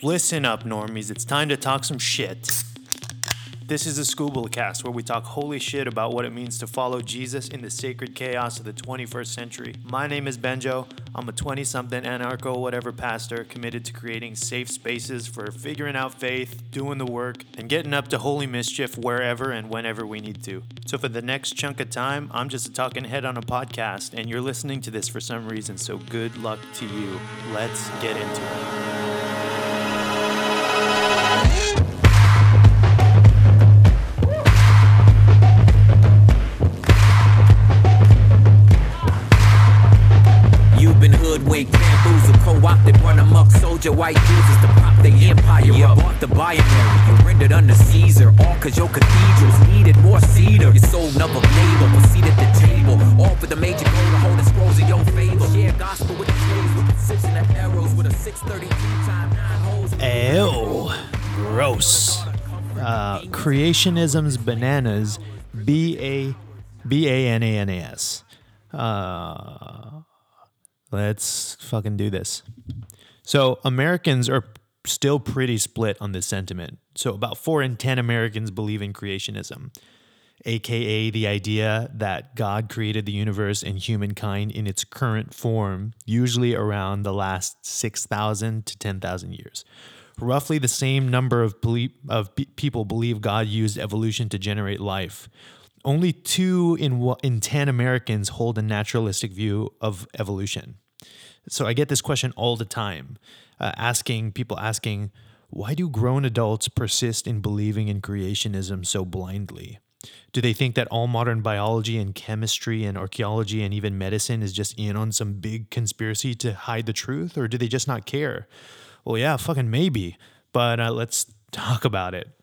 Listen up, normies. It's time to talk some shit. This is the Skubala cast where we talk holy shit about what it means to follow Jesus in the sacred chaos of the 21st century. My name is Benjo. I'm a 20 something anarcho whatever pastor committed to creating safe spaces for figuring out faith, doing the work, and getting up to holy mischief wherever and whenever we need to. So for the next chunk of time, I'm just a talking head on a podcast, and you're listening to this for some reason, so good luck to you. Let's get into it. Hoodwinked, bamboozled, co-opted, run amok, soldier white Jesus to prop the empire you up. Bought the binary, you rendered under Caesar, all cause your cathedrals needed more cedar. You sold another label, seat at the table, all for the major goal to hold the scrolls in your favor. Share gospel with the slaves, with precision of arrows, with a 632 time nine holes. Ew. Gross. Uh, creationism's bananas. B A B A N A N A S. Uh, let's fucking do this. So Americans are still pretty split on this sentiment. So about four in ten Americans believe in creationism, aka the idea that God created the universe and humankind in its current form, usually around the last six thousand to ten thousand years. Roughly the same number of, belie- of pe- people believe God used evolution to generate life. Only two in, in 10 Americans hold a naturalistic view of evolution. So I get this question all the time, uh, asking people asking, why do grown adults persist in believing in creationism so blindly? Do they think that all modern biology and chemistry and archaeology and even medicine is just in on some big conspiracy to hide the truth, or do they just not care? Well, yeah, fucking maybe, but uh, let's talk about it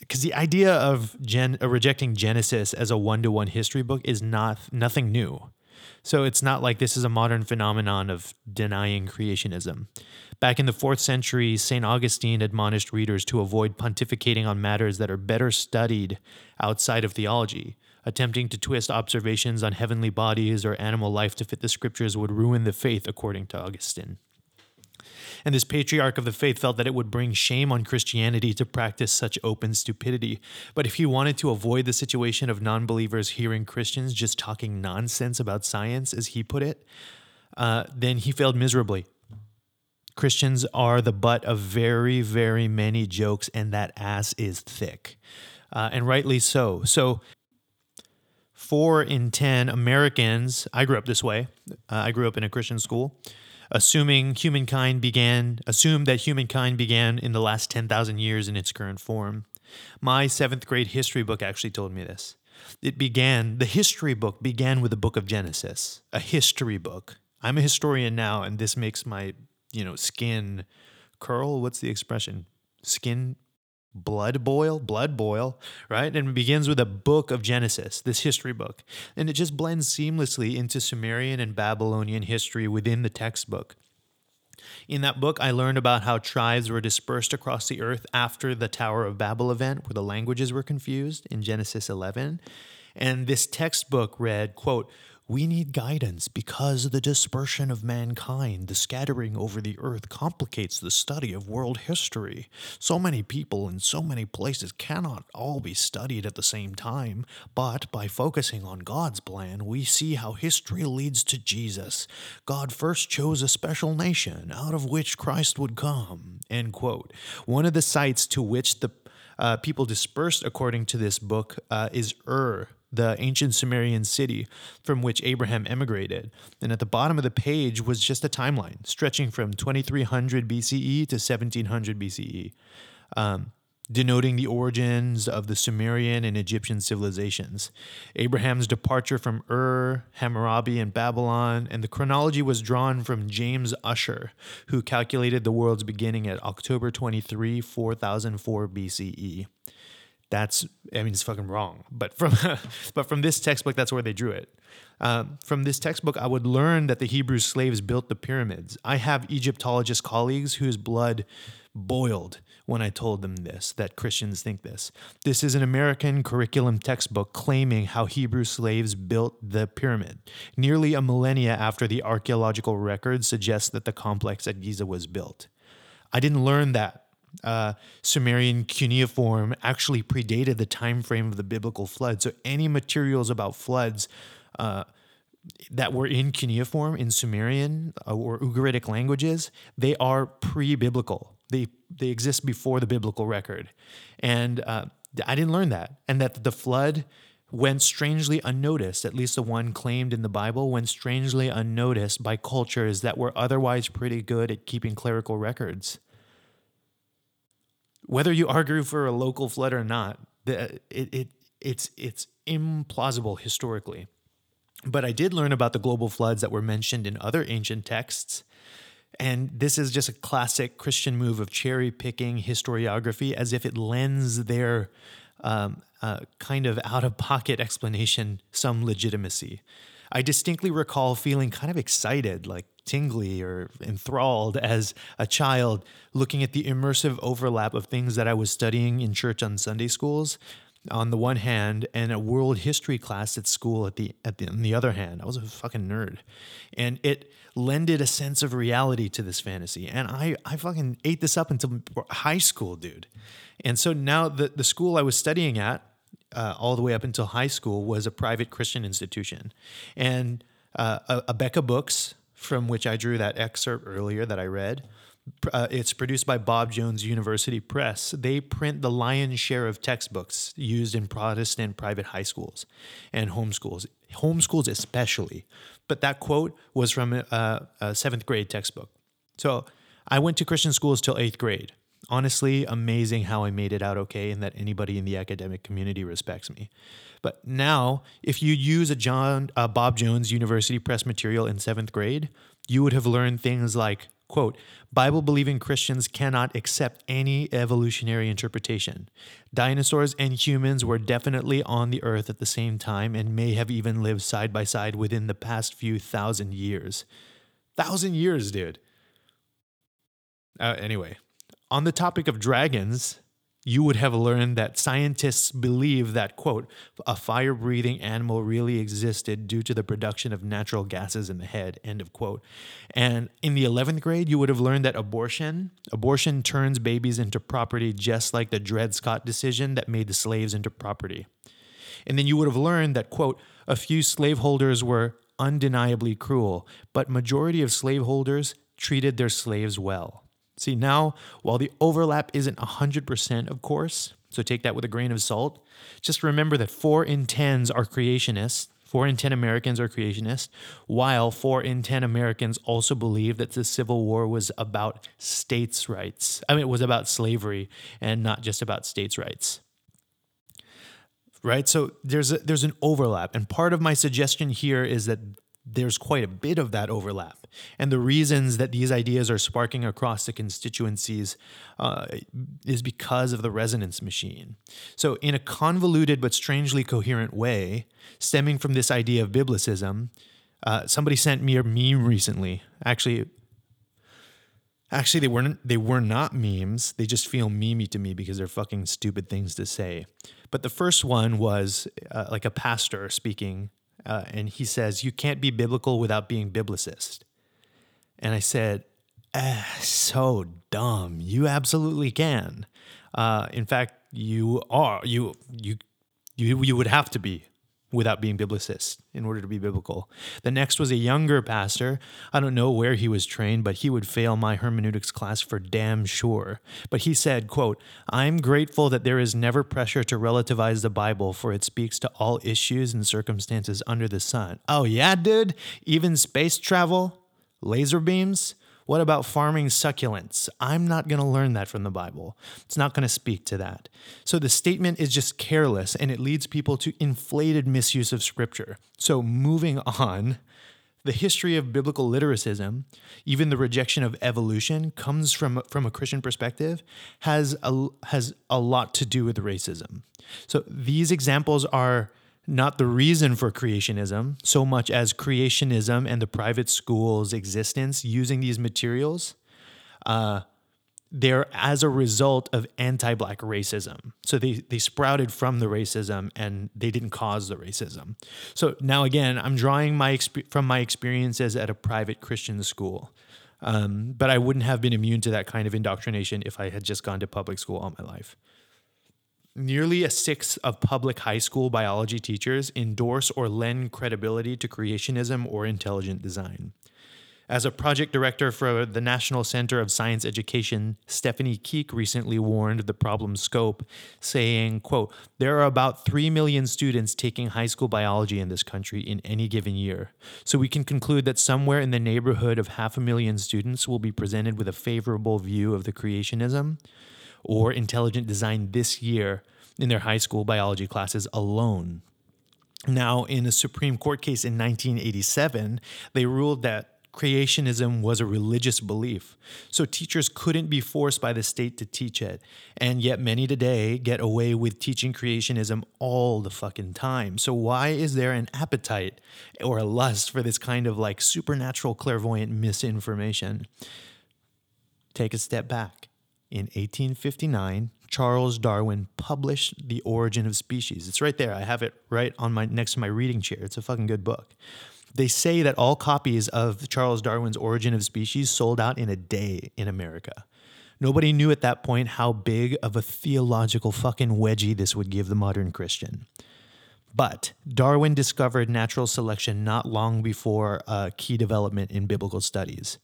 because the idea of gen- uh, rejecting Genesis as a one-to-one history book is not nothing new. So it's not like this is a modern phenomenon of denying creationism. Back in the 4th century, St. Augustine admonished readers to avoid pontificating on matters that are better studied outside of theology. Attempting to twist observations on heavenly bodies or animal life to fit the scriptures would ruin the faith, according to Augustine. And this patriarch of the faith felt that it would bring shame on Christianity to practice such open stupidity. But if he wanted to avoid the situation of non believers hearing Christians just talking nonsense about science, as he put it, uh, then he failed miserably. Christians are the butt of very, very many jokes, and that ass is thick. Uh, and rightly so. So, four in 10 Americans, I grew up this way, uh, I grew up in a Christian school assuming humankind began assumed that humankind began in the last 10,000 years in its current form. My 7th grade history book actually told me this. It began the history book began with the book of Genesis, a history book. I'm a historian now and this makes my, you know, skin curl, what's the expression? Skin blood boil, blood boil, right? And it begins with a book of Genesis, this history book. And it just blends seamlessly into Sumerian and Babylonian history within the textbook. In that book, I learned about how tribes were dispersed across the earth after the Tower of Babel event, where the languages were confused in Genesis 11. And this textbook read, quote, we need guidance because the dispersion of mankind, the scattering over the earth, complicates the study of world history. So many people in so many places cannot all be studied at the same time, but by focusing on God's plan, we see how history leads to Jesus. God first chose a special nation out of which Christ would come. End quote. One of the sites to which the uh, people dispersed according to this book uh, is Ur, the ancient Sumerian city from which Abraham emigrated. And at the bottom of the page was just a timeline stretching from 2300 BCE to 1700 BCE, um, denoting the origins of the Sumerian and Egyptian civilizations. Abraham's departure from Ur, Hammurabi, and Babylon, and the chronology was drawn from James Ussher, who calculated the world's beginning at October 23, 4004 BCE that's I mean it's fucking wrong. But from but from this textbook, that's where they drew it. Um, from this textbook, I would learn that the Hebrew slaves built the pyramids. I have Egyptologist colleagues whose blood boiled when I told them this, that Christians think this. This is an American curriculum textbook claiming how Hebrew slaves built the pyramid. Nearly a millennia after the archaeological record suggests that the complex at Giza was built. I didn't learn that uh, Sumerian cuneiform actually predated the time frame of the biblical flood. So any materials about floods uh, that were in cuneiform in Sumerian uh, or Ugaritic languages, they are pre-biblical. They they exist before the biblical record, and uh, I didn't learn that. And that the flood went strangely unnoticed, at least the one claimed in the Bible, went strangely unnoticed by cultures that were otherwise pretty good at keeping clerical records. Whether you argue for a local flood or not, the, it, it, it's, it's implausible historically. But I did learn about the global floods that were mentioned in other ancient texts. And this is just a classic Christian move of cherry picking historiography as if it lends their um, uh, kind of out of pocket explanation some legitimacy. I distinctly recall feeling kind of excited, like tingly or enthralled as a child, looking at the immersive overlap of things that I was studying in church on Sunday schools on the one hand and a world history class at school at the at the on the other hand. I was a fucking nerd. And it lended a sense of reality to this fantasy. And I I fucking ate this up until high school, dude. And so now the the school I was studying at uh, all the way up until high school was a private Christian institution. And uh, Abeka Books, from which I drew that excerpt earlier that I read, uh, it's produced by Bob Jones University Press. They print the lion's share of textbooks used in Protestant private high schools and homeschools, homeschools especially. But that quote was from a, a seventh grade textbook. So I went to Christian schools till eighth grade. Honestly, amazing how I made it out okay and that anybody in the academic community respects me. But now, if you use a John uh, Bob Jones University Press material in seventh grade, you would have learned things like Quote, Bible believing Christians cannot accept any evolutionary interpretation. Dinosaurs and humans were definitely on the earth at the same time and may have even lived side by side within the past few thousand years. Thousand years, dude. Uh, anyway, on the topic of dragons, you would have learned that scientists believe that, quote, a fire breathing animal really existed due to the production of natural gases in the head, end of quote. And in the 11th grade, you would have learned that abortion, abortion turns babies into property just like the Dred Scott decision that made the slaves into property. And then you would have learned that, quote, a few slaveholders were undeniably cruel, but majority of slaveholders treated their slaves well. See, now, while the overlap isn't 100%, of course, so take that with a grain of salt, just remember that 4 in 10s are creationists. 4 in 10 Americans are creationists, while 4 in 10 Americans also believe that the Civil War was about states' rights. I mean, it was about slavery and not just about states' rights right so there's a, there's an overlap and part of my suggestion here is that there's quite a bit of that overlap. And the reasons that these ideas are sparking across the constituencies uh, is because of the resonance machine. So, in a convoluted but strangely coherent way, stemming from this idea of biblicism, uh, somebody sent me a meme recently. Actually, actually they weren't they were not memes. They just feel memey to me because they're fucking stupid things to say. But the first one was uh, like a pastor speaking uh, and he says, You can't be biblical without being biblicist. And I said, ah, So dumb. You absolutely can. Uh, in fact, you are. You, you, you, you would have to be without being biblicist in order to be biblical. The next was a younger pastor. I don't know where he was trained, but he would fail my hermeneutics class for damn sure. But he said, quote, I'm grateful that there is never pressure to relativize the Bible, for it speaks to all issues and circumstances under the sun. Oh yeah, dude? Even space travel? Laser beams? What about farming succulents? I'm not going to learn that from the Bible. It's not going to speak to that. So the statement is just careless and it leads people to inflated misuse of scripture. So moving on, the history of biblical literalism, even the rejection of evolution, comes from, from a Christian perspective, has a, has a lot to do with racism. So these examples are not the reason for creationism so much as creationism and the private school's existence using these materials. Uh, they're as a result of anti-black racism. So they they sprouted from the racism and they didn't cause the racism. So now again, I'm drawing my from my experiences at a private Christian school. Um, but I wouldn't have been immune to that kind of indoctrination if I had just gone to public school all my life. Nearly a sixth of public high school biology teachers endorse or lend credibility to creationism or intelligent design. As a project director for the National Center of Science Education, Stephanie Keep recently warned the problem scope, saying, quote, there are about 3 million students taking high school biology in this country in any given year. So we can conclude that somewhere in the neighborhood of half a million students will be presented with a favorable view of the creationism or intelligent design this year in their high school biology classes alone. Now, in a Supreme Court case in 1987, they ruled that creationism was a religious belief. So teachers couldn't be forced by the state to teach it. And yet many today get away with teaching creationism all the fucking time. So why is there an appetite or a lust for this kind of like supernatural clairvoyant misinformation? Take a step back. In 1859, Charles Darwin published The Origin of Species. It's right there. I have it right on my next to my reading chair. It's a fucking good book. They say that all copies of Charles Darwin's Origin of Species sold out in a day in America. Nobody knew at that point how big of a theological fucking wedgie this would give the modern Christian. But Darwin discovered natural selection not long before a key development in biblical studies.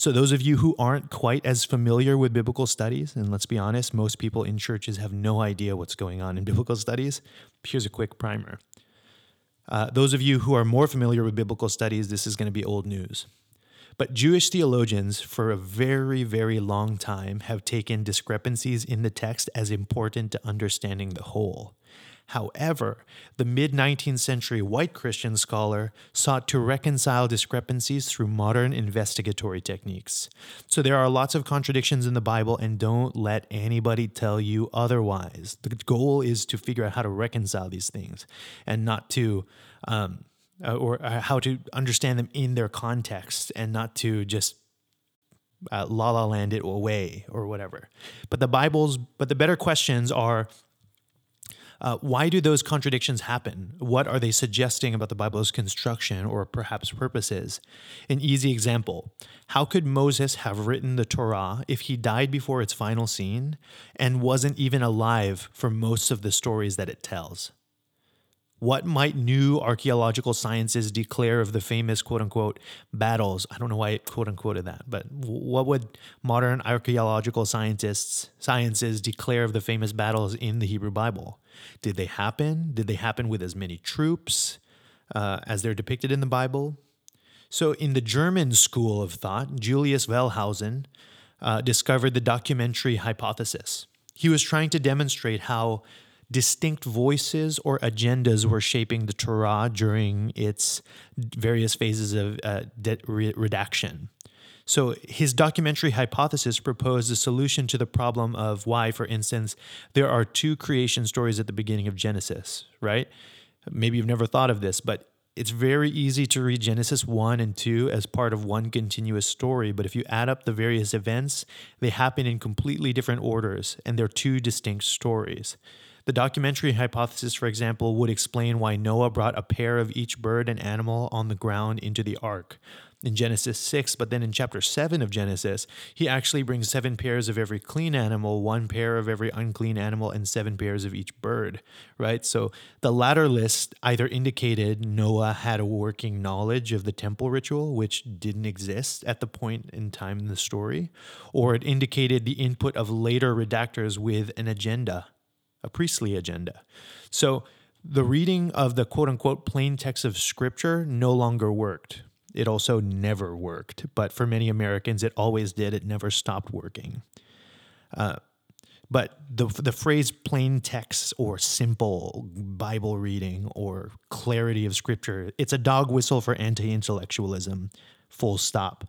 So, those of you who aren't quite as familiar with biblical studies, and let's be honest, most people in churches have no idea what's going on in biblical studies, here's a quick primer. Uh, those of you who are more familiar with biblical studies, this is going to be old news. But Jewish theologians, for a very, very long time, have taken discrepancies in the text as important to understanding the whole. However, the mid 19th century white Christian scholar sought to reconcile discrepancies through modern investigatory techniques. So there are lots of contradictions in the Bible, and don't let anybody tell you otherwise. The goal is to figure out how to reconcile these things and not to. Um, uh, or uh, how to understand them in their context and not to just uh, la la land it away or whatever. But the Bible's, but the better questions are uh, why do those contradictions happen? What are they suggesting about the Bible's construction or perhaps purposes? An easy example How could Moses have written the Torah if he died before its final scene and wasn't even alive for most of the stories that it tells? What might new archaeological sciences declare of the famous quote unquote battles? I don't know why it quote unquote that, but what would modern archaeological scientists sciences declare of the famous battles in the Hebrew Bible? Did they happen? Did they happen with as many troops uh, as they're depicted in the Bible? So, in the German school of thought, Julius Wellhausen uh, discovered the documentary hypothesis. He was trying to demonstrate how distinct voices or agendas were shaping the Torah during its various phases of uh, de- redaction. So his documentary hypothesis proposed a solution to the problem of why, for instance, there are two creation stories at the beginning of Genesis, right? Maybe you've never thought of this, but it's very easy to read Genesis 1 and 2 as part of one continuous story, but if you add up the various events, they happen in completely different orders, and they're two distinct stories. The documentary hypothesis, for example, would explain why Noah brought a pair of each bird and animal on the ground into the ark, in Genesis 6, but then in chapter 7 of Genesis, he actually brings seven pairs of every clean animal, one pair of every unclean animal, and seven pairs of each bird, right? So the latter list either indicated Noah had a working knowledge of the temple ritual, which didn't exist at the point in time in the story, or it indicated the input of later redactors with an agenda, a priestly agenda. So the reading of the quote unquote plain text of scripture no longer worked it also never worked, but for many Americans, it always did. It never stopped working. Uh, but the the phrase plain text or simple Bible reading or clarity of Scripture, it's a dog whistle for anti-intellectualism. Full stop.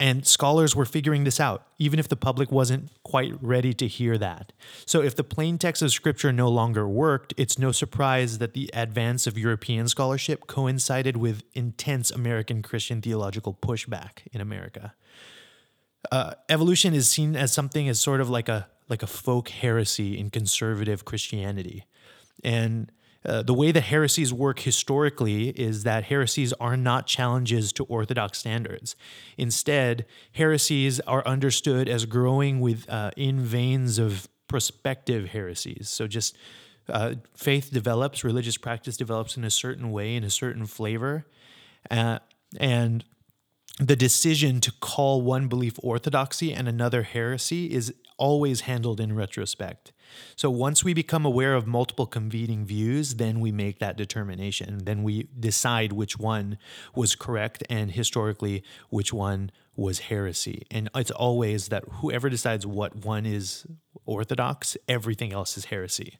And scholars were figuring this out, even if the public wasn't quite ready to hear that. So, if the plain text of Scripture no longer worked, it's no surprise that the advance of European scholarship coincided with intense American Christian theological pushback in America. Uh, evolution is seen as something as sort of like a like a folk heresy in conservative Christianity, and uh, the way that heresies work historically is that heresies are not challenges to orthodox standards. Instead, heresies are understood as growing with uh, in veins of prospective heresies. So just uh, faith develops, religious practice develops in a certain way, in a certain flavor, uh, and the decision to call one belief orthodoxy and another heresy is always handled in retrospect. So once we become aware of multiple convening views, then we make that determination. Then we decide which one was correct and historically which one was heresy. And it's always that whoever decides what one is orthodox, everything else is heresy.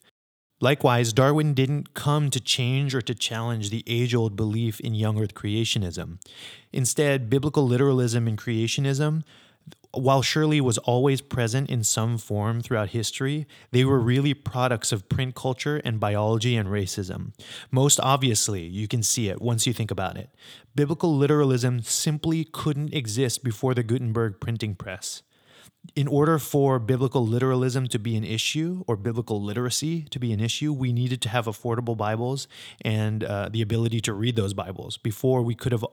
Likewise, Darwin didn't come to change or to challenge the age old belief in young earth creationism. Instead, biblical literalism and creationism while surely was always present in some form throughout history, they were really products of print culture and biology and racism. Most obviously, you can see it once you think about it. Biblical literalism simply couldn't exist before the Gutenberg printing press. In order for biblical literalism to be an issue or biblical literacy to be an issue, we needed to have affordable Bibles and uh, the ability to read those Bibles before we could have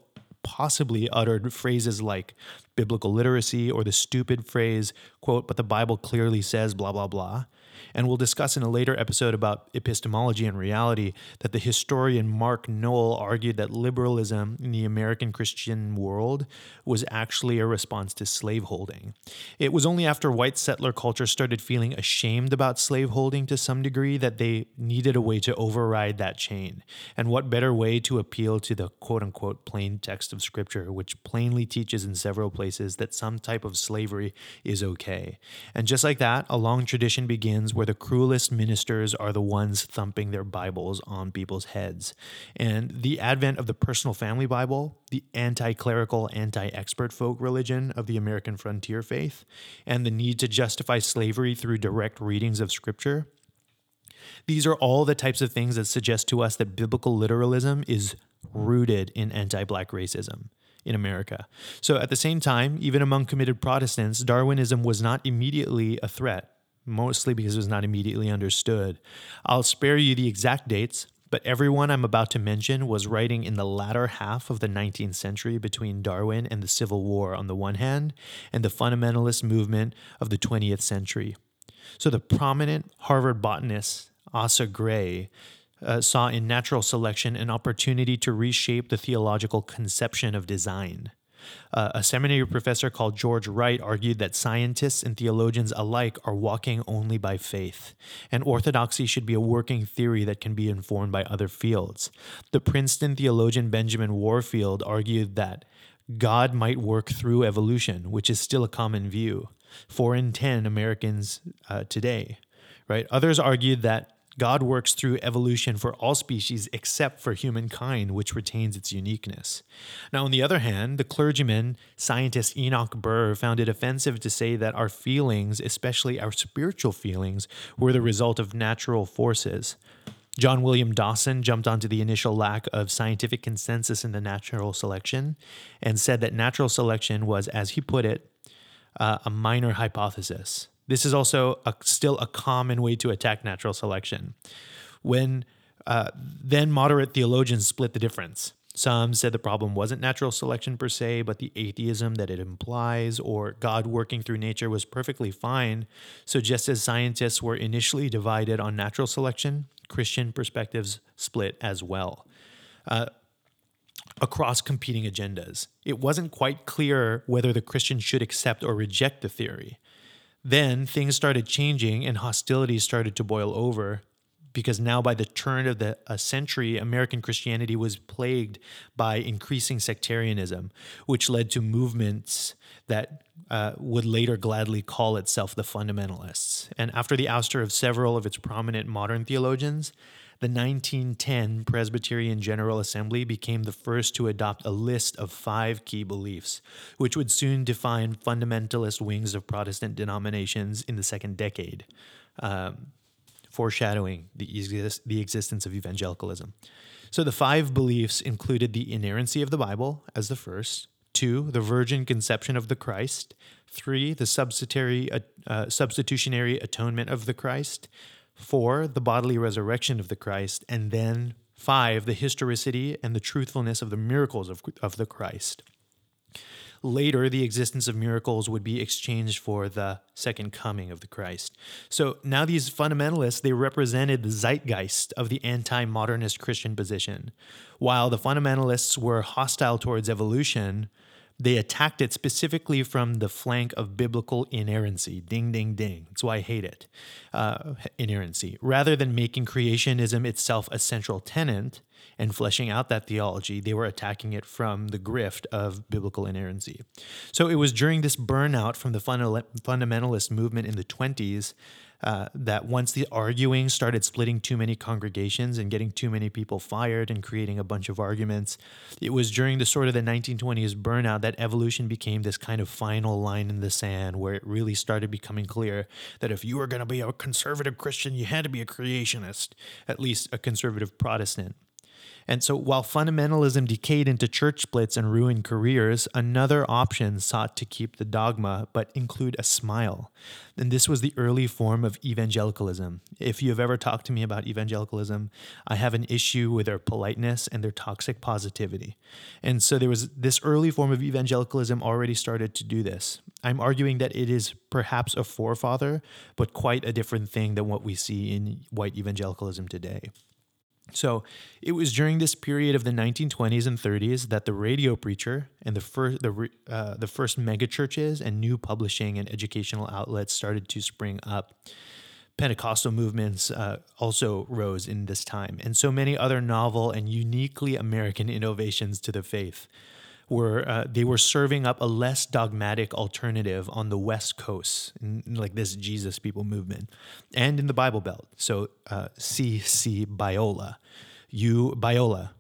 possibly uttered phrases like biblical literacy or the stupid phrase, quote, but the Bible clearly says blah, blah, blah. And we'll discuss in a later episode about epistemology and reality that the historian Mark Noll argued that literalism in the American Christian world was actually a response to slaveholding. It was only after white settler culture started feeling ashamed about slaveholding to some degree that they needed a way to override that chain. And what better way to appeal to the quote unquote plain text of Scripture, which plainly teaches in several places that some type of slavery is okay. And just like that, a long tradition begins where the cruelest ministers are the ones thumping their Bibles on people's heads. And the advent of the personal family Bible, the anti clerical, anti expert folk religion of the American frontier faith, and the need to justify slavery through direct readings of Scripture. These are all the types of things that suggest to us that biblical literalism is rooted in anti black racism in America. So at the same time, even among committed Protestants, Darwinism was not immediately a threat mostly because it was not immediately understood. I'll spare you the exact dates, but everyone I'm about to mention was writing in the latter half of the 19th century between Darwin and the Civil War on the one hand, and the fundamentalist movement of the 20th century. So the prominent Harvard botanist Asa Gray uh, saw in natural selection an opportunity to reshape the theological conception of design. Uh, a seminary professor called George Wright argued that scientists and theologians alike are walking only by faith, and orthodoxy should be a working theory that can be informed by other fields. The Princeton theologian Benjamin Warfield argued that God might work through evolution, which is still a common view. Four in ten Americans uh, today, right? Others argued that God works through evolution for all species except for humankind, which retains its uniqueness. Now, on the other hand, the clergyman, scientist Enoch Burr found it offensive to say that our feelings, especially our spiritual feelings, were the result of natural forces. John William Dawson jumped onto the initial lack of scientific consensus in the natural selection and said that natural selection was, as he put it, uh, a minor hypothesis. This is also a, still a common way to attack natural selection. When uh, then moderate theologians split the difference. Some said the problem wasn't natural selection per se, but the atheism that it implies, or God working through nature was perfectly fine. So, just as scientists were initially divided on natural selection, Christian perspectives split as well. Uh, across competing agendas. It wasn't quite clear whether the Christian should accept or reject the theory. Then things started changing and hostilities started to boil over because now by the turn of the century, American Christianity was plagued by increasing sectarianism, which led to movements that uh, would later gladly call itself the fundamentalists. And after the ouster of several of its prominent modern theologians, the 1910 Presbyterian General Assembly became the first to adopt a list of five key beliefs, which would soon define fundamentalist wings of Protestant denominations in the second decade, um, foreshadowing the, the existence of evangelicalism. So the five beliefs included the inerrancy of the Bible as the first, two, the virgin conception of the Christ, three, the uh, substitutionary atonement of the Christ, Four, the bodily resurrection of the Christ. And then five, the historicity and the truthfulness of the miracles of, of the Christ. Later, the existence of miracles would be exchanged for the second coming of the Christ. So now these fundamentalists, they represented the zeitgeist of the anti-modernist Christian position. While the fundamentalists were hostile towards evolution, they attacked it specifically from the flank of biblical inerrancy. Ding, ding, ding. That's why I hate it. Uh, inerrancy. Rather than making creationism itself a central tenet and fleshing out that theology, they were attacking it from the grift of biblical inerrancy. So it was during this burnout from the fundamentalist movement in the 20s uh, that once the arguing started splitting too many congregations and getting too many people fired and creating a bunch of arguments, it was during the sort of the 1920s burnout that evolution became this kind of final line in the sand where it really started becoming clear that if you were going to be a conservative Christian, you had to be a creationist, at least a conservative Protestant. And so while fundamentalism decayed into church splits and ruined careers, another option sought to keep the dogma but include a smile. And this was the early form of evangelicalism. If you have ever talked to me about evangelicalism, I have an issue with their politeness and their toxic positivity. And so there was this early form of evangelicalism already started to do this. I'm arguing that it is perhaps a forefather, but quite a different thing than what we see in white evangelicalism today. So it was during this period of the 1920s and 30s that the radio preacher and the first the uh, the first megachurches and new publishing and educational outlets started to spring up. Pentecostal movements uh, also rose in this time, and so many other novel and uniquely American innovations to the faith were uh, they were serving up a less dogmatic alternative on the West Coast, in, like this Jesus people movement, and in the Bible Belt. So, uh, C.C. Biola, you Biola,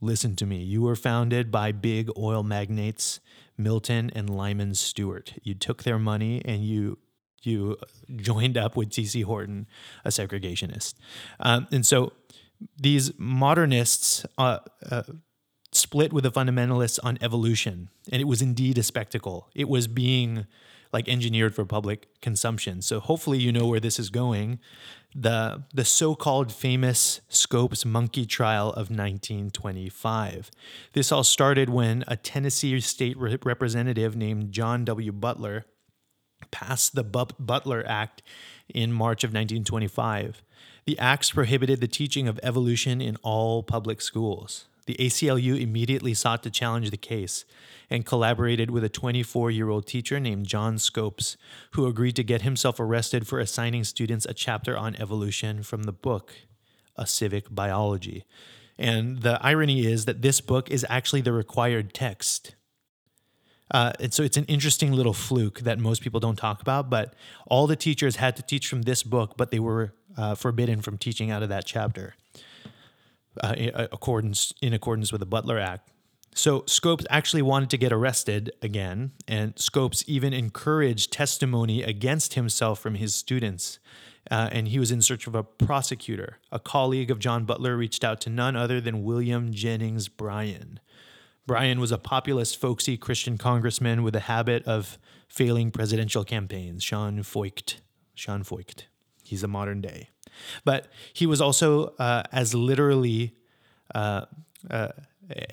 listen to me. You were founded by big oil magnates Milton and Lyman Stewart. You took their money and you you joined up with T.C. Horton, a segregationist, um, and so these modernists. Uh, uh, split with the fundamentalists on evolution, and it was indeed a spectacle. It was being like engineered for public consumption. So hopefully you know where this is going. The the so-called famous Scopes monkey trial of 1925. This all started when a Tennessee state re- representative named John W. Butler passed the Butler Act in March of 1925. The acts prohibited the teaching of evolution in all public schools. The ACLU immediately sought to challenge the case and collaborated with a 24 year old teacher named John Scopes, who agreed to get himself arrested for assigning students a chapter on evolution from the book, A Civic Biology. And the irony is that this book is actually the required text. Uh, and so it's an interesting little fluke that most people don't talk about, but all the teachers had to teach from this book, but they were uh, forbidden from teaching out of that chapter uh, in, uh, accordance in accordance with the Butler Act. So Scopes actually wanted to get arrested again, and Scopes even encouraged testimony against himself from his students. Uh, and he was in search of a prosecutor. A colleague of John Butler reached out to none other than William Jennings Bryan. Bryan was a populist, folksy Christian congressman with a habit of failing presidential campaigns. Sean Feucht. Sean Feucht. He's a modern day. But he was also uh, as literally, uh, uh,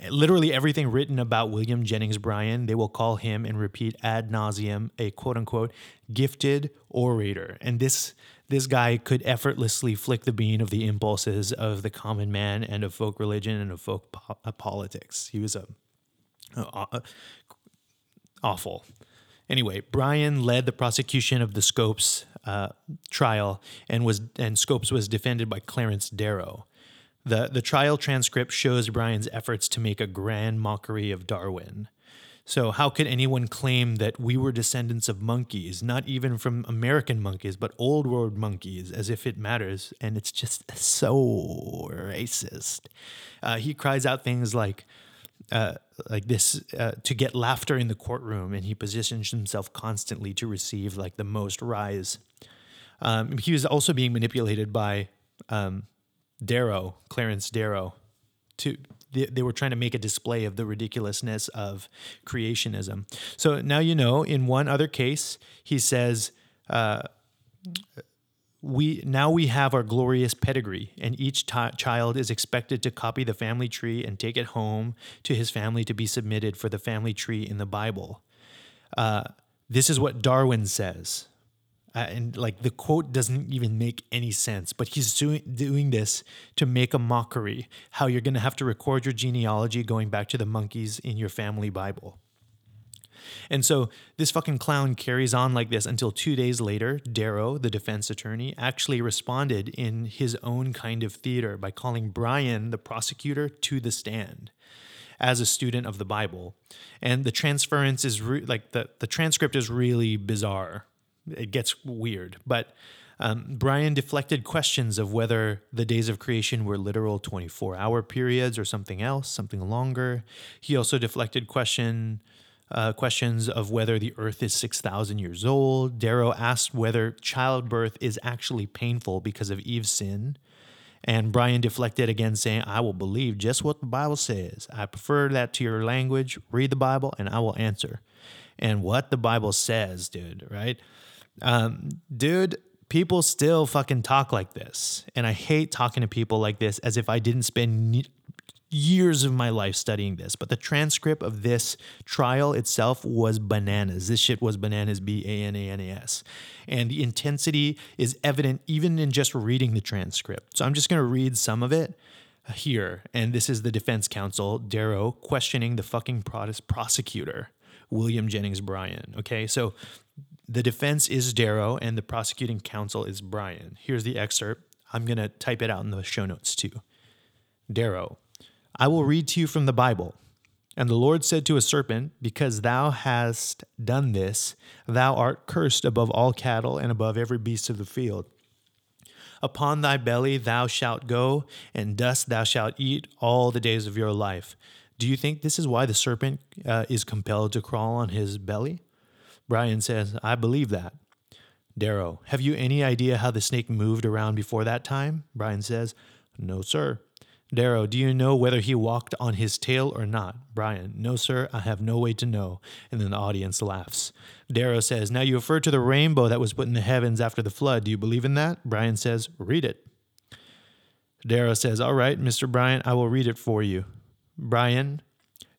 literally everything written about William Jennings Bryan, they will call him and repeat ad nauseum a quote unquote gifted orator. And this this guy could effortlessly flick the bean of the impulses of the common man and of folk religion and of folk po- uh, politics. He was a, a, a awful. Anyway, Bryan led the prosecution of the Scopes uh, trial and was and Scopes was defended by Clarence Darrow. The, the trial transcript shows Bryan's efforts to make a grand mockery of Darwin. So, how could anyone claim that we were descendants of monkeys, not even from American monkeys, but old world monkeys, as if it matters? And it's just so racist. Uh, he cries out things like, uh, like this uh, to get laughter in the courtroom, and he positions himself constantly to receive like the most rise. Um, he was also being manipulated by um, Darrow, Clarence Darrow. To they, they were trying to make a display of the ridiculousness of creationism. So now you know. In one other case, he says. Uh, we now we have our glorious pedigree, and each t- child is expected to copy the family tree and take it home to his family to be submitted for the family tree in the Bible. Uh, this is what Darwin says. Uh, and like the quote doesn't even make any sense, but he's doing doing this to make a mockery. How you're going to have to record your genealogy going back to the monkeys in your family Bible. And so this fucking clown carries on like this until two days later, Darrow, the defense attorney, actually responded in his own kind of theater by calling Bryan, the prosecutor, to the stand as a student of the Bible. And the transference is re- like the, the transcript is really bizarre. It gets weird. But um, Bryan deflected questions of whether the days of creation were literal 24 hour periods or something else, something longer. He also deflected question uh, questions of whether the earth is 6,000 years old. Darrow asked whether childbirth is actually painful because of Eve's sin. And Bryan deflected again, saying, I will believe just what the Bible says. I prefer that to your language. Read the Bible and I will answer. And what the Bible says, dude, right? Um, dude, people still fucking talk like this. And I hate talking to people like this as if I didn't spend years of my life studying this, but the transcript of this trial itself was bananas. This shit was bananas, B A N A N A S. And the intensity is evident even in just reading the transcript. So I'm just going to read some of it here. And this is the defense counsel, Darrow, questioning the fucking prosecutor, William Jennings Bryan. Okay, so the defense is Darrow and the prosecuting counsel is Bryan. Here's the excerpt. I'm going to type it out in the show notes too. Darrow, I will read to you from the Bible. And the Lord said to a serpent, Because thou hast done this, thou art cursed above all cattle and above every beast of the field. Upon thy belly thou shalt go, and dust thou shalt eat all the days of your life. Do you think this is why the serpent uh, is compelled to crawl on his belly? Bryan says, I believe that. Darrow, have you any idea how the snake moved around before that time? Bryan says, No, sir. Darrow, do you know whether he walked on his tail or not? Bryan, no, sir, I have no way to know. And then the audience laughs. Darrow says, Now you refer to the rainbow that was put in the heavens after the flood. Do you believe in that? Bryan says, Read it. Darrow says, All right, Mr. Bryan, I will read it for you. Bryan,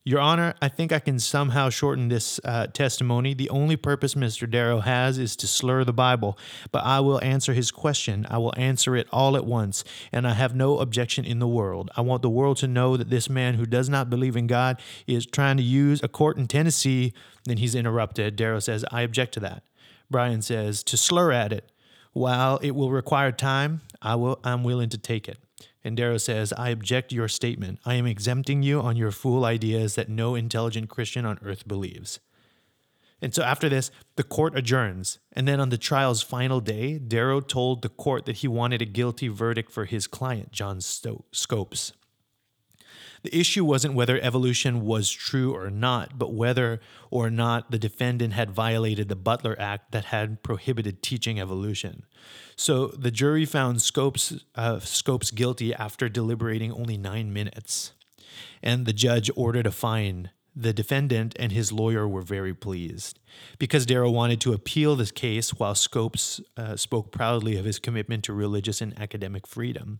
your Honor, I think I can somehow shorten this uh, testimony. The only purpose Mr. Darrow has is to slur the Bible, but I will answer his question. I will answer it all at once, and I have no objection in the world. I want the world to know that this man who does not believe in God is trying to use a court in Tennessee. Then he's interrupted. Darrow says, I object to that. Bryan says, to slur at it. While it will require time, I will, I'm willing to take it. And Darrow says, I object your statement. I am exempting you on your fool ideas that no intelligent Christian on earth believes. And so after this, the court adjourns. And then on the trial's final day, Darrow told the court that he wanted a guilty verdict for his client, John Sto- Scopes. The issue wasn't whether evolution was true or not, but whether or not the defendant had violated the Butler Act that had prohibited teaching evolution. So the jury found Scopes, uh, Scopes guilty after deliberating only nine minutes, and the judge ordered a fine. The defendant and his lawyer were very pleased because Darrow wanted to appeal this case while Scopes uh, spoke proudly of his commitment to religious and academic freedom.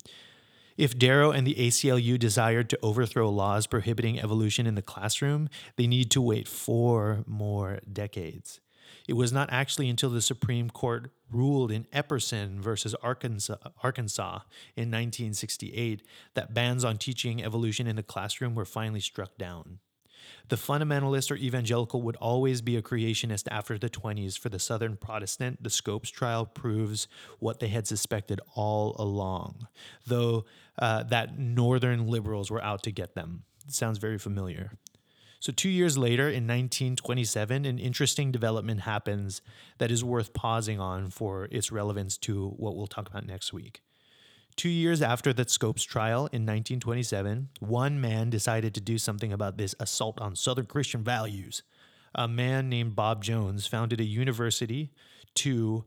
If Darrow and the ACLU desired to overthrow laws prohibiting evolution in the classroom, they need to wait four more decades. It was not actually until the Supreme Court ruled in Epperson versus Arkansas, Arkansas in 1968 that bans on teaching evolution in the classroom were finally struck down. The fundamentalist or evangelical would always be a creationist after the 20s. For the Southern Protestant, the Scopes trial proves what they had suspected all along, though uh, that Northern liberals were out to get them. It sounds very familiar. So, two years later, in 1927, an interesting development happens that is worth pausing on for its relevance to what we'll talk about next week. Two years after the Scopes trial in 1927, one man decided to do something about this assault on Southern Christian values. A man named Bob Jones founded a university to,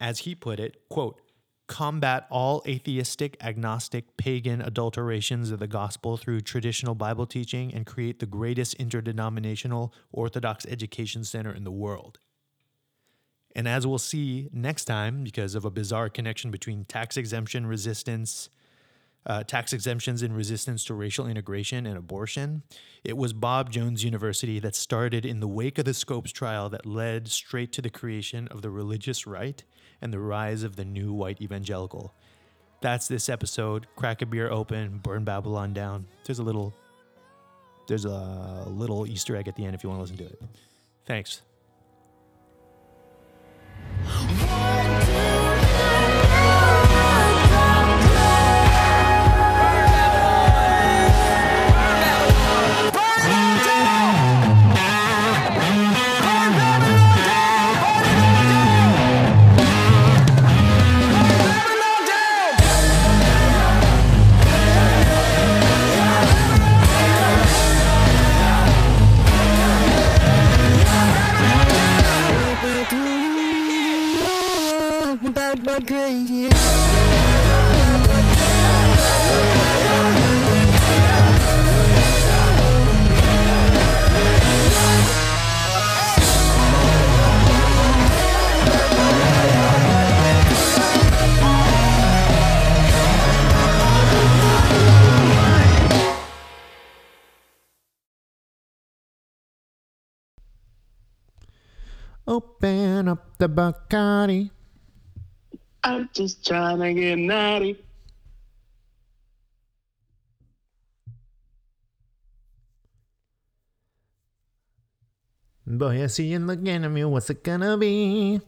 as he put it, quote, combat all atheistic, agnostic, pagan adulterations of the gospel through traditional Bible teaching and create the greatest interdenominational Orthodox education center in the world. And as we'll see next time, because of a bizarre connection between tax exemption resistance, uh, tax exemptions in resistance to racial integration and abortion, it was Bob Jones University that started in the wake of the Scopes trial that led straight to the creation of the religious right and the rise of the new white evangelical. That's this episode. Crack a beer open, burn Babylon down. There's a little there's a little Easter egg at the end if you want to listen to it. Thanks. One, Open up the Bacardi. I'm just trying to get naughty. Boy, I see you looking at me. What's it gonna be?